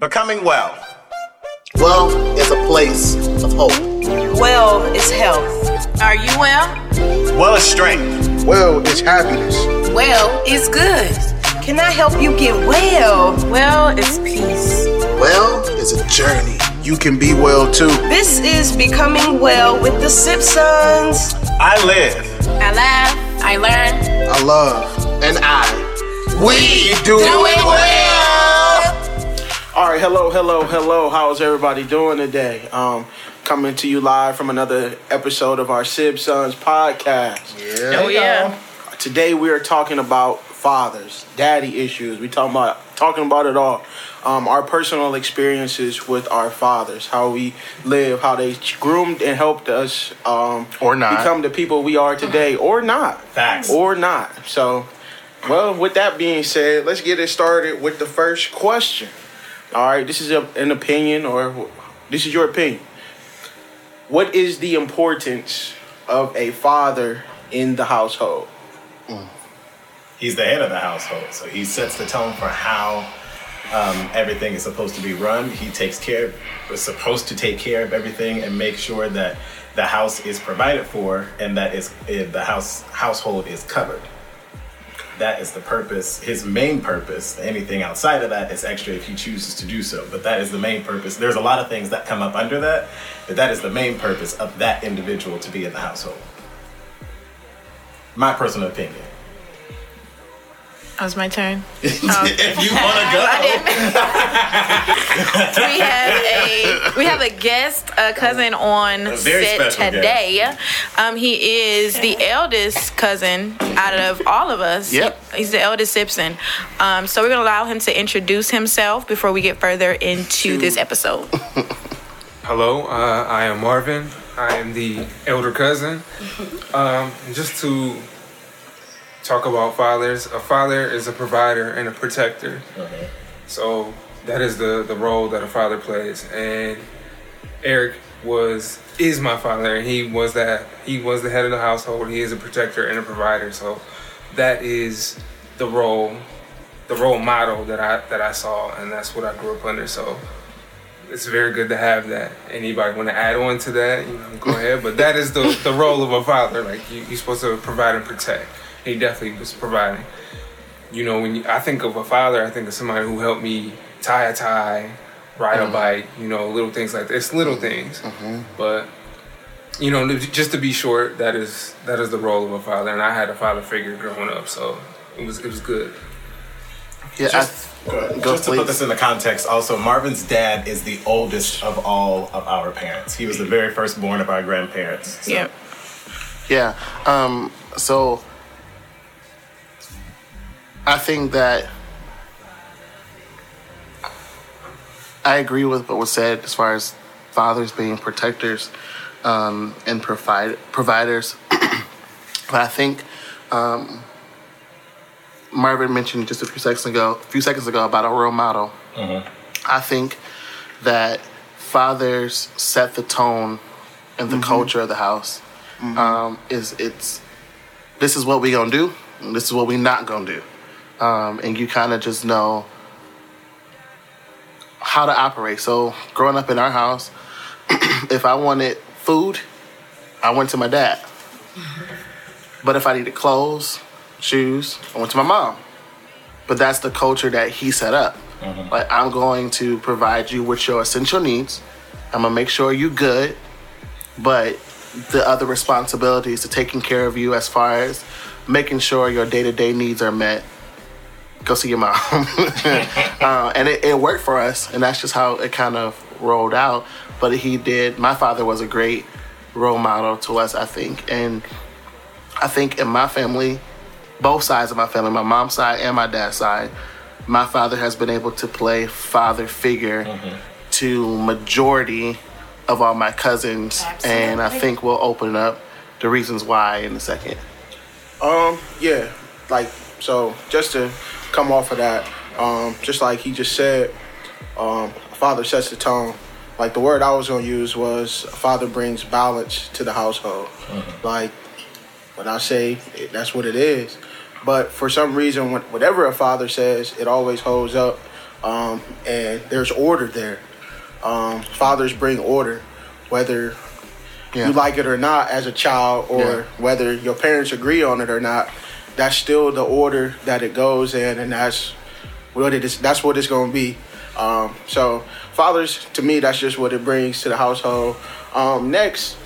Becoming well. Well is a place of hope. Well is health. Are you well? Well is strength. Well is happiness. Well is good. Can I help you get well? Well is peace. Well is a journey. You can be well too. This is Becoming Well with the Sibsons. I live. I laugh. I learn. I love. And I. We do it well. All right, hello, hello, hello. How's everybody doing today? Um, coming to you live from another episode of our Sib Sons podcast. Oh yeah. Today we are talking about fathers, daddy issues. We talking about talking about it all. Um, our personal experiences with our fathers, how we live, how they groomed and helped us um, Or not. become the people we are today, or not. Facts. Or not. So, well, with that being said, let's get it started with the first question. All right, this is a, an opinion, or this is your opinion. What is the importance of a father in the household? he's the head of the household, so he sets the tone for how um, everything is supposed to be run. He takes care, is supposed to take care of everything and make sure that the house is provided for and that is eh, the house household is covered. That is the purpose. His main purpose. Anything outside of that is extra if he chooses to do so. But that is the main purpose. There's a lot of things that come up under that, but that is the main purpose of that individual to be in the household. My personal opinion. That was my turn. if you want to go. we have a we have a guest, a cousin on A very set special today. Um, he is the eldest cousin out of all of us. Yep. He's the eldest Sibson. Um, so we're gonna allow him to introduce himself before we get further into this episode. Hello, uh, I am Marvin. I am the elder cousin. Um, just to talk about fathers, a father is a provider and a protector. Uh-huh. So that is the, the role that a father plays. And Eric was is my father, and he was that he was the head of the household. He is a protector and a provider. So that is the role, the role model that I that I saw, and that's what I grew up under. So it's very good to have that. Anybody want to add on to that? You know, go ahead. But that is the the role of a father. Like you, you're supposed to provide and protect. He definitely was providing. You know, when you, I think of a father, I think of somebody who helped me tie a tie, ride a bike. You know, little things like that. It's little things, but you know, just to be short, that is that is the role of a father. And I had a father figure growing up, so it was it was good. Yeah, Just, I, go just to put please. this in the context, also, Marvin's dad is the oldest of all of our parents. He was the very first born of our grandparents. So- Yeah. Yeah. Um, so I think that I agree with what was said as far as fathers being protectors um, and provide providers. but I think um, Marvin mentioned just a few seconds ago, a few seconds ago about a role model. I think that fathers set the tone and the culture of the house. Um, is it's this is what we gonna do, and this is what we not gonna do, um, and you kind of just know how to operate. So growing up in our house, if I wanted food, I went to my dad. But if I needed clothes, shoes, I went to my mom. But that's the culture that he set up. Like I'm going to provide you with your essential needs. I'm gonna make sure you're good, but the other responsibilities to taking care of you as far as making sure your day to day needs are met. Go see your mom, uh, and it, it worked for us, and that's just how it kind of rolled out. But he did. My father was a great role model to us, I think, and I think in my family, both sides of my family, my mom's side and my dad's side, my father has been able to play father figure to majority of all my cousins, and I think we'll open up the reasons why in a second. Um, yeah, like so. Just to come off of that, um, just like he just said, um, father sets the tone. Like the word I was gonna use was father brings balance to the household. Like when I say it, that's what it is. But for some reason, whatever a father says, it always holds up um, and there's order there. Um, fathers bring order, whether Yeah. you like it or not as a child, or Yeah. whether your parents agree on it or not. That's still the order that it goes in, and that's what it is. That's what it's going to be. Um, so, fathers, to me, that's just what it brings to the household. Um, next,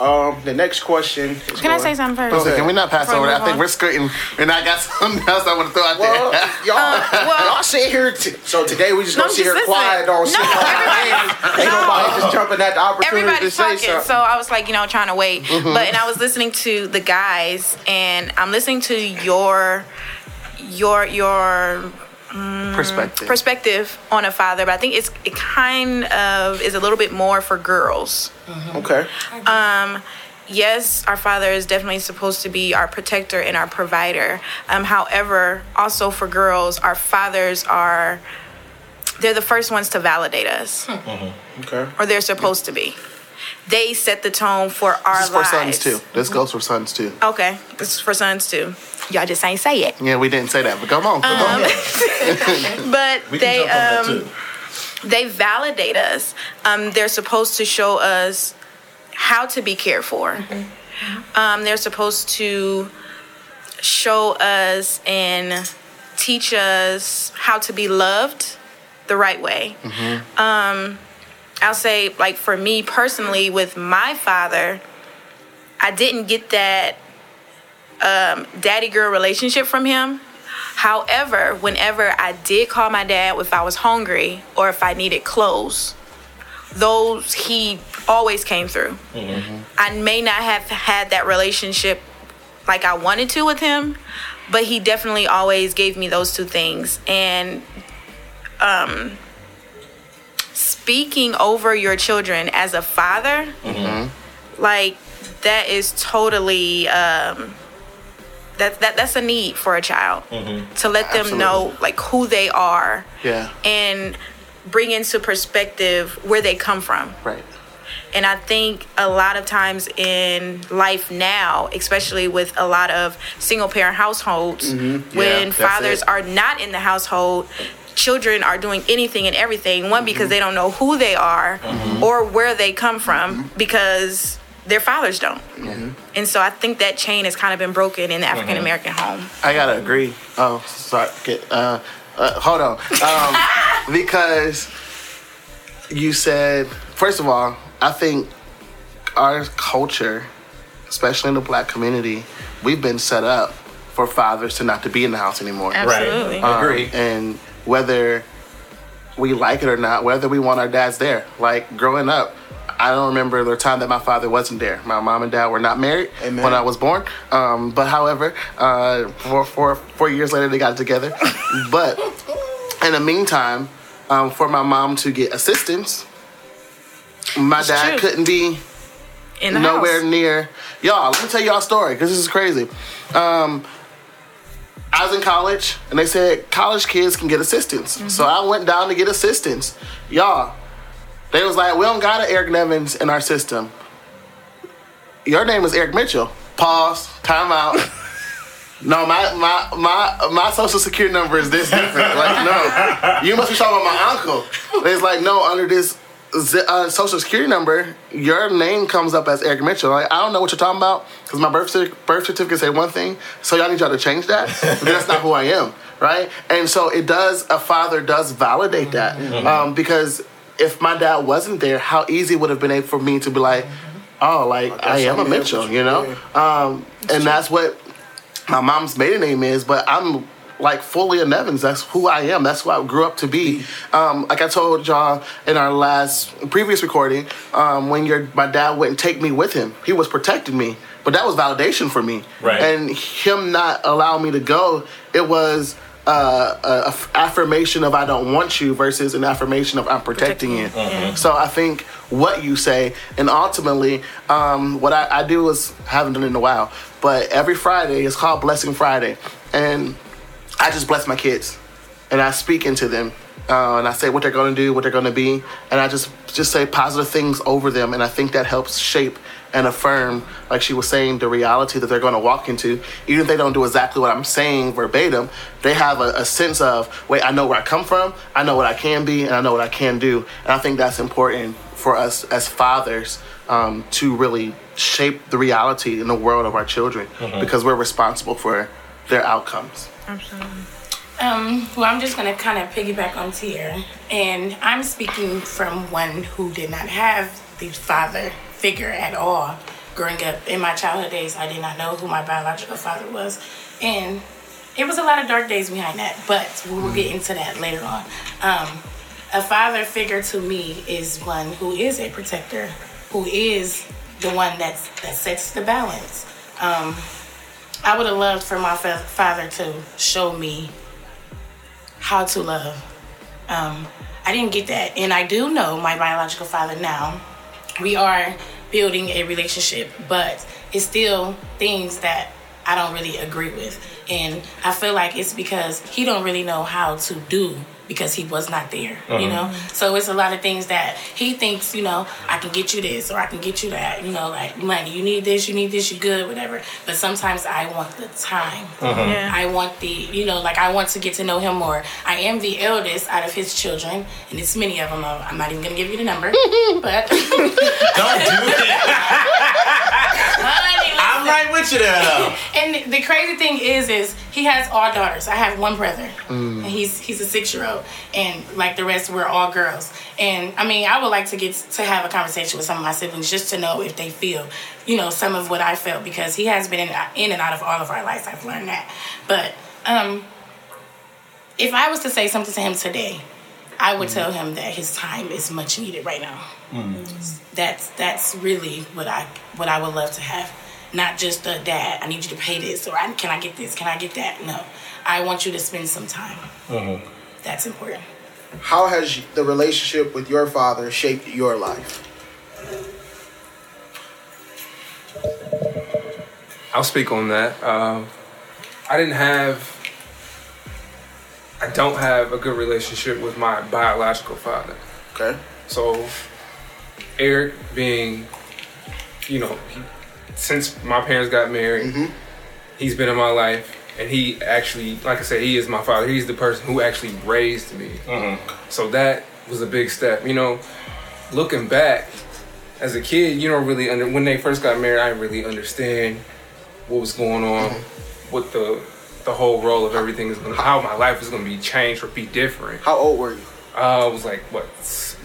um, the next question. Is Can I say something first? Go can we not pass Before over that? I think on. we're skirting, and I got something else I want to throw out Well, there. y'all, well- y'all sit here. T- so today we just No, gonna sit just here listen. quiet, don't No, sit on jumping at the opportunity to Everybody's say talking, something. so I was like, you know, trying to wait. Mm-hmm. But and I was listening to the guys, and I'm listening to your, your, your Perspective. perspective on a father. But I think it's it kind of is a little bit more for girls. okay. um yes, our father is definitely supposed to be our protector and our provider. Um, however, also for girls, our fathers are they're the first ones to validate us, Okay. or they're supposed to be. They set the tone for our this is for lives. sons too. This goes for sons too. Okay, this is for sons too. Y'all just ain't say it, Yeah, we didn't say that, but come on. Come Um, on. but We they can jump on um, that too. they validate us. Um, they're supposed to show us how to be cared for. Um, they're supposed to show us and teach us how to be loved the right way. Um, I'll say, like for me personally, with my father, I didn't get that um, daddy girl relationship from him. However, whenever I did call my dad if I was hungry or if I needed clothes, those he always came through. I may not have had that relationship like I wanted to with him, but he definitely always gave me those two things. And um, speaking over your children as a father, like that is totally um, that that that's a need for a child to let them Absolutely. know like who they are Yeah. and bring into perspective where they come from. Right. And I think a lot of times in life now, especially with a lot of single parent households, when Yeah, that's fathers it. are not in the household, children are doing anything and everything. One, because they don't know who they are or where they come from because their fathers don't. And so I think that chain has kind of been broken in the African American home. I gotta agree. Oh, sorry. Get, uh, uh, hold on. Um, because you said, first of all, I think our culture, especially in the black community, we've been set up for fathers to not to be in the house anymore. Absolutely. Right. Agree. Um, and whether we like it or not, whether we want our dads there. Like growing up, I don't remember the time that my father wasn't there. My mom and dad were not married Amen. when I was born. Um, but however, uh, four, four, four years later, they got together. but in the meantime, um, for my mom to get assistance, my It's dad true. couldn't be In the nowhere house. near y'all. Let me tell y'all a story because this is crazy. Um, I was in college and they said college kids can get assistance. Mm-hmm. So I went down to get assistance. Y'all, they was like, we don't got an Eric Nevins in our system. Your name is Eric Mitchell. Pause. Time out. No, my my my my social security number is this different. Like, no, you must be talking about my uncle. It's like, no, under this z- uh, social security number, your name comes up as Eric Mitchell. Like, I don't know what you're talking about because my birth birth certificate say one thing, so y'all need y'all to change that. that's not who I am, right? And so it does. A father does validate that um, because if my dad wasn't there, how easy would have been for me to be like, oh, like I am a Mitchell, you know? Um, and that's what my mom's maiden name is, but I'm like fully a Nevins. That's who I am. That's who I grew up to be. Um, like I told y'all in our last previous recording, um, when your my dad wouldn't take me with him, he was protecting me. But that was validation for me. Right. And him not allowing me to go, it was uh, a, a f- affirmation of I don't want you versus an affirmation of I'm protecting, you. So I think what you say, and ultimately, um, what I, I do is haven't done it in a while, but every Friday is called Blessing Friday, and I just bless my kids, and I speak into them, uh, and I say what they're going to do, what they're going to be, and I just just say positive things over them, and I think that helps shape and affirm, like she was saying, the reality that they're going to walk into. Even if they don't do exactly what I'm saying verbatim, they have a, a sense of, wait, I know where I come from, I know what I can be, and I know what I can do. And I think that's important for us as fathers um, to really shape the reality in the world of our children because we're responsible for their outcomes. Um, well, I'm just gonna kind of piggyback on Tier, and I'm speaking from one who did not have the father figure at all. Growing up in my childhood days, I did not know who my biological father was, and it was a lot of dark days behind that. But we will get into that later on. Um, a father figure to me is one who is a protector, who is the one that's that sets the balance. Um, I would have loved for my fa- father to show me how to love. Um, I didn't get that, and I do know my biological father now. We are building a relationship, but it's still things that I don't really agree with, and I feel like it's because he don't really know how to do because he was not there, you know. So it's a lot of things that he thinks, you know, I can get you this or I can get you that, you know, like money. You need this, you need this, you good, whatever. But sometimes I want the time. Yeah. I want the, you know, like I want to get to know him more. I am the eldest out of his children, and it's many of them. uh, I'm not even gonna give you the number, but Don't do it. honey, I'm listen. right with you there, though. And the crazy thing is, is he has all daughters. I have one brother, mm. and he's he's a six year old, and like the rest, we're all girls. And I mean, I would like to get to have a conversation with some of my siblings just to know if they feel, you know, some of what I felt because he has been in, in and out of all of our lives. I've learned that, but um, if I was to say something to him today, I would mm. tell him that his time is much needed right now. Mm. That's that's really what I what I would love to have. Not just a dad. I need you to pay this, or I, can I get this? Can I get that? No, I want you to spend some time. That's important. How has the relationship with your father shaped your life? I'll speak on that. Um, I didn't have, I don't have a good relationship with my biological father. Okay. So, Eric being, you know, he, since my parents got married, mm-hmm. he's been in my life, and he actually, like I said, he is my father. He's the person who actually raised me. Mm-hmm. So that was a big step. You know, looking back, as a kid, you don't really under when they first got married. I didn't really understand what was going on, mm-hmm. what the the whole role of everything is going, how my life is going to be changed or be different. How old were you? Uh, I was like, what?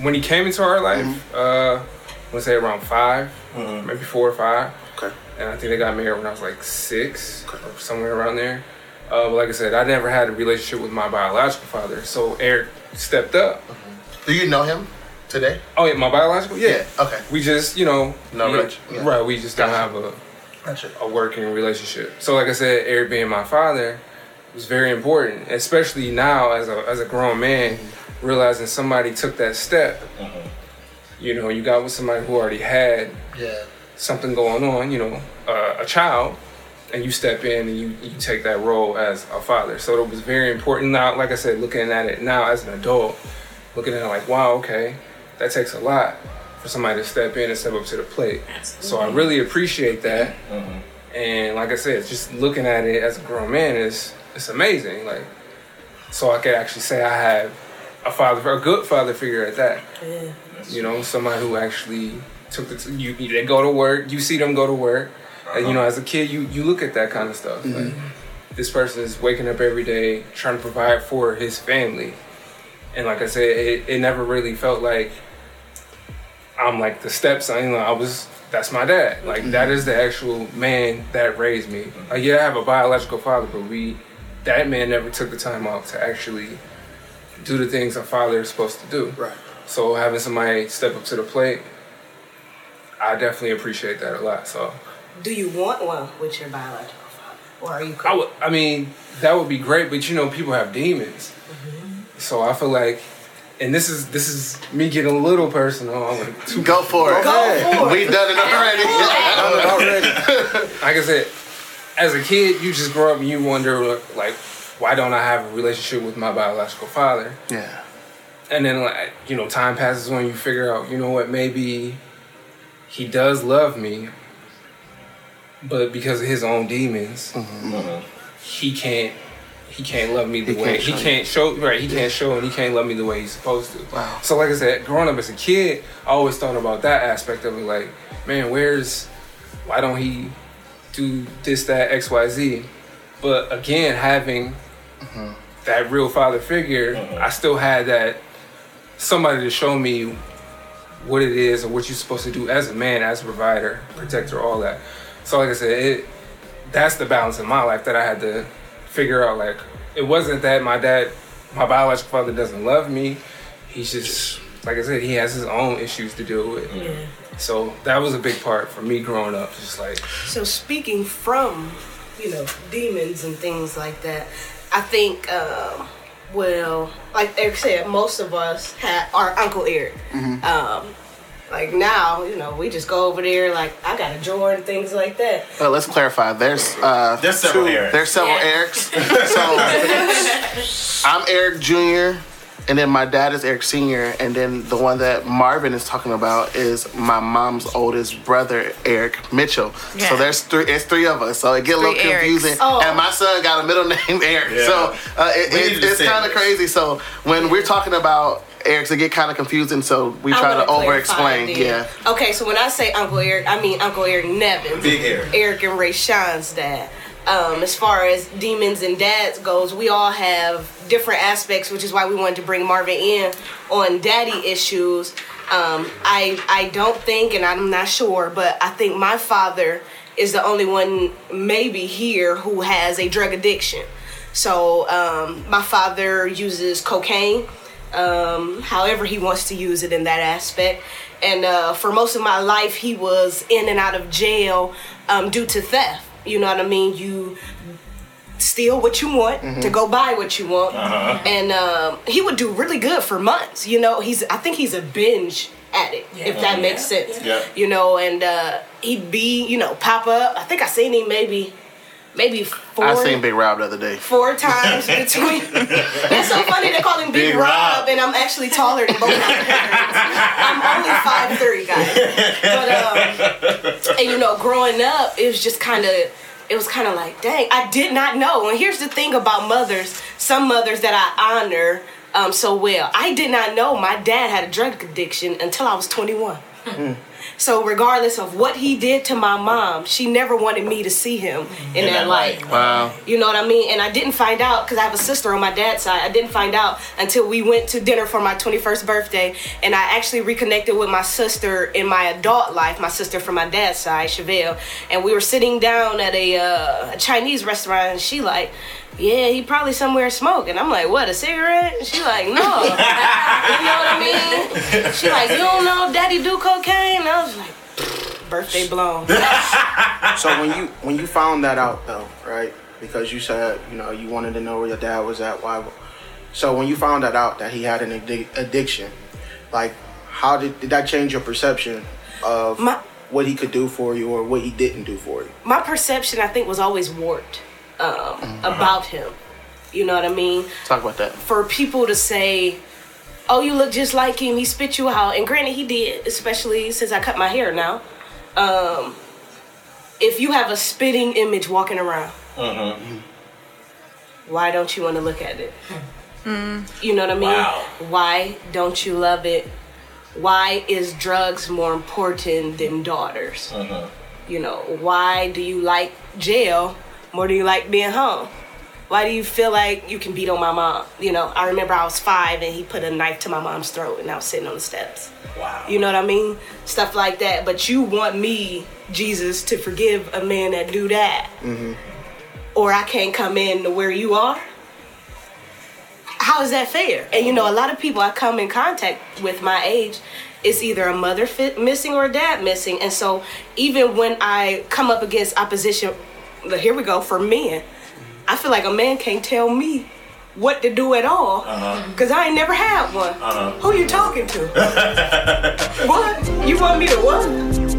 When he came into our life, uh, I to say around 5 maybe four or five. Okay. And I think they got married when I was like six, or somewhere around there. Uh, but like I said, I never had a relationship with my biological father, so Eric stepped up. Mm-hmm. Do you know him today? Oh yeah, my biological, yeah. Yeah, okay. We just, you know, No relation, yeah. right? We just don't have a Gotcha. a working relationship. So, like I said, Eric being my father was very important, especially now as a as a grown man, mm-hmm. realizing somebody took that step. Mm-hmm. You know, you got with somebody who already had Yeah. Something going on. You know, uh, a child, and you step in and you you take that role as a father. So it was very important. Now, like I said, looking at it now as an adult, looking at it like, wow, okay, that takes a lot for somebody to step in and step up to the plate. So I really appreciate that. And like I said, just looking at it as a grown man is it's amazing. Like, so I could actually say I have a father, a good father figure at that. You know, somebody who actually took the t- you. They go to work. You see them go to work, and you uh-huh. know, as a kid, you you look at that kind of stuff. Mm-hmm. Like, this person is waking up every day trying to provide for his family, and like I said, it, it never really felt like I'm like the stepson. You know, I was that's my dad. Like that mm-hmm. is the actual man that raised me. Mm-hmm. Like yeah, I have a biological father, but we that man never took the time out to actually do the things a father is supposed to do. Right. So having somebody step up to the plate, I definitely appreciate that a lot. So Do you want one with your biological father? Or are you I would, I mean, that would be great, but you know, people have demons. Mm-hmm. So I feel like, and this is this is me getting a little personal. I'm gonna, too, Go for it. Go for it. We've done it already. Done it already. like I said, as a kid, you just grow up and you wonder like, why don't I have a relationship with my biological father? yeah. And then like you know, time passes when you figure out, you know what, maybe he does love me, but because of his own demons, mm-hmm. uh-huh. he can't he can't love me the He way can't he can't show right. He can't show and he can't love me the way he's supposed to. Wow. So like I said, growing up as a kid, I always thought about that aspect of it. Like, man, where's why don't he do this, that, X, Y, Z? But again, having mm-hmm. that real father figure, uh-huh. I still had that somebody to show me what it is or what you're supposed to do as a man, as a provider, protector, all that. So like I said, it that's the balance in my life that I had to figure out. Like it wasn't that my dad, my biological father doesn't love me. He's just like I said, he has his own issues to deal with. So that was a big part for me growing up. Just like So speaking from, you know, demons and things like that, I think, um, well, like Eric said, most of us had our Uncle Eric. Um, like now, you know, we just go over there. Like I got a drawer and things like that. Well, let's clarify. There's uh, There's several two- Erics. There's several Yeah. Erics. So I'm Eric Jr. and then my dad is Eric Sr. and then the one that Marvin is talking about is my mom's oldest brother, Eric Mitchell. Yeah. So there's three. It's three of us. So it get a little Three confusing. Oh. And my son got a middle name Eric. Yeah. So uh, it, it- it's kind of crazy. So when we're talking about Erics, it get kind of confusing. So we I'm try to over explain. Yeah. Okay, so when I say Uncle Eric, I mean Uncle Eric Nevin. Big Eric. Eric and Ray Sean's dad. Um, as far as demons and dads goes, we all have different aspects, which is why we wanted to bring Marvin in on daddy issues. Um, I I don't think, and I'm not sure, but I think my father is the only one maybe here who has a drug addiction. So um, my father uses cocaine um, however he wants to use it in that aspect. And uh, for most of my life, he was in and out of jail um, due to theft. You know what I mean? You steal what you want to go buy what you want, and um, he would do really good for months. You know, he's I think he's a binge addict, if that makes sense. Yeah. You know, and uh, he'd be you know pop up. I think I seen him maybe maybe four I seen Big Rob the other day. four times between. That's so funny. They call him Big, Big Rob, Rob. and I'm actually taller than both my parents. I'm only five three, guys. But um, and you know, growing up, it was just kind of. It was kind of like, dang, I did not know. And here's the thing about mothers, some mothers that I honor um, so well. I did not know my dad had a drug addiction until I was 21. So regardless of what he did to my mom, she never wanted me to see him in, that, that light. light. Wow. You know what I mean? And I didn't find out because I have a sister on my dad's side. I didn't find out until we went to dinner for my 21st birthday. And I actually reconnected with my sister in my adult life, my sister from my dad's side, Chevelle. And we were sitting down at a, uh, a Chinese restaurant and she like, yeah, he probably somewhere smoking. I'm like, what, a cigarette? She like, no. you know what I mean? She like, you don't know daddy do cocaine? And I was like, birthday blown. So when you when you found that out though, right? Because you said you know you wanted to know where your dad was at. Why? So when you found that out that he had an addic- addiction, like how did did that change your perception of My- what he could do for you or what he didn't do for you? my perception I think was always warped um, about him. You know what I mean? Talk about that. For people to say, "Oh, you look just like him. He spit you out," and granted, he did, especially since I cut my hair now. Um, if you have a spitting image walking around, why don't you want to look at it? You know what I mean? Wow. Why don't you love it? Why is drugs more important than daughters? You know, why do you like jail more do you like being home? Why do you feel like you can beat on my mom? You know, I remember I was five and he put a knife to my mom's throat and I was sitting on the steps. Wow. You know what I mean? Stuff like that. But you want me, Jesus, to forgive a man that do that. Mm-hmm. Or I can't come in to where you are? How is that fair? And you know, a lot of people I come in contact with my age, it's either a mother fit missing or a dad missing. And so even when I come up against opposition, here we go, for men, I feel like a man can't tell me what to do at all uh-huh. because I ain't never had one. Uh-huh. Who you talking to? what? You want me to what?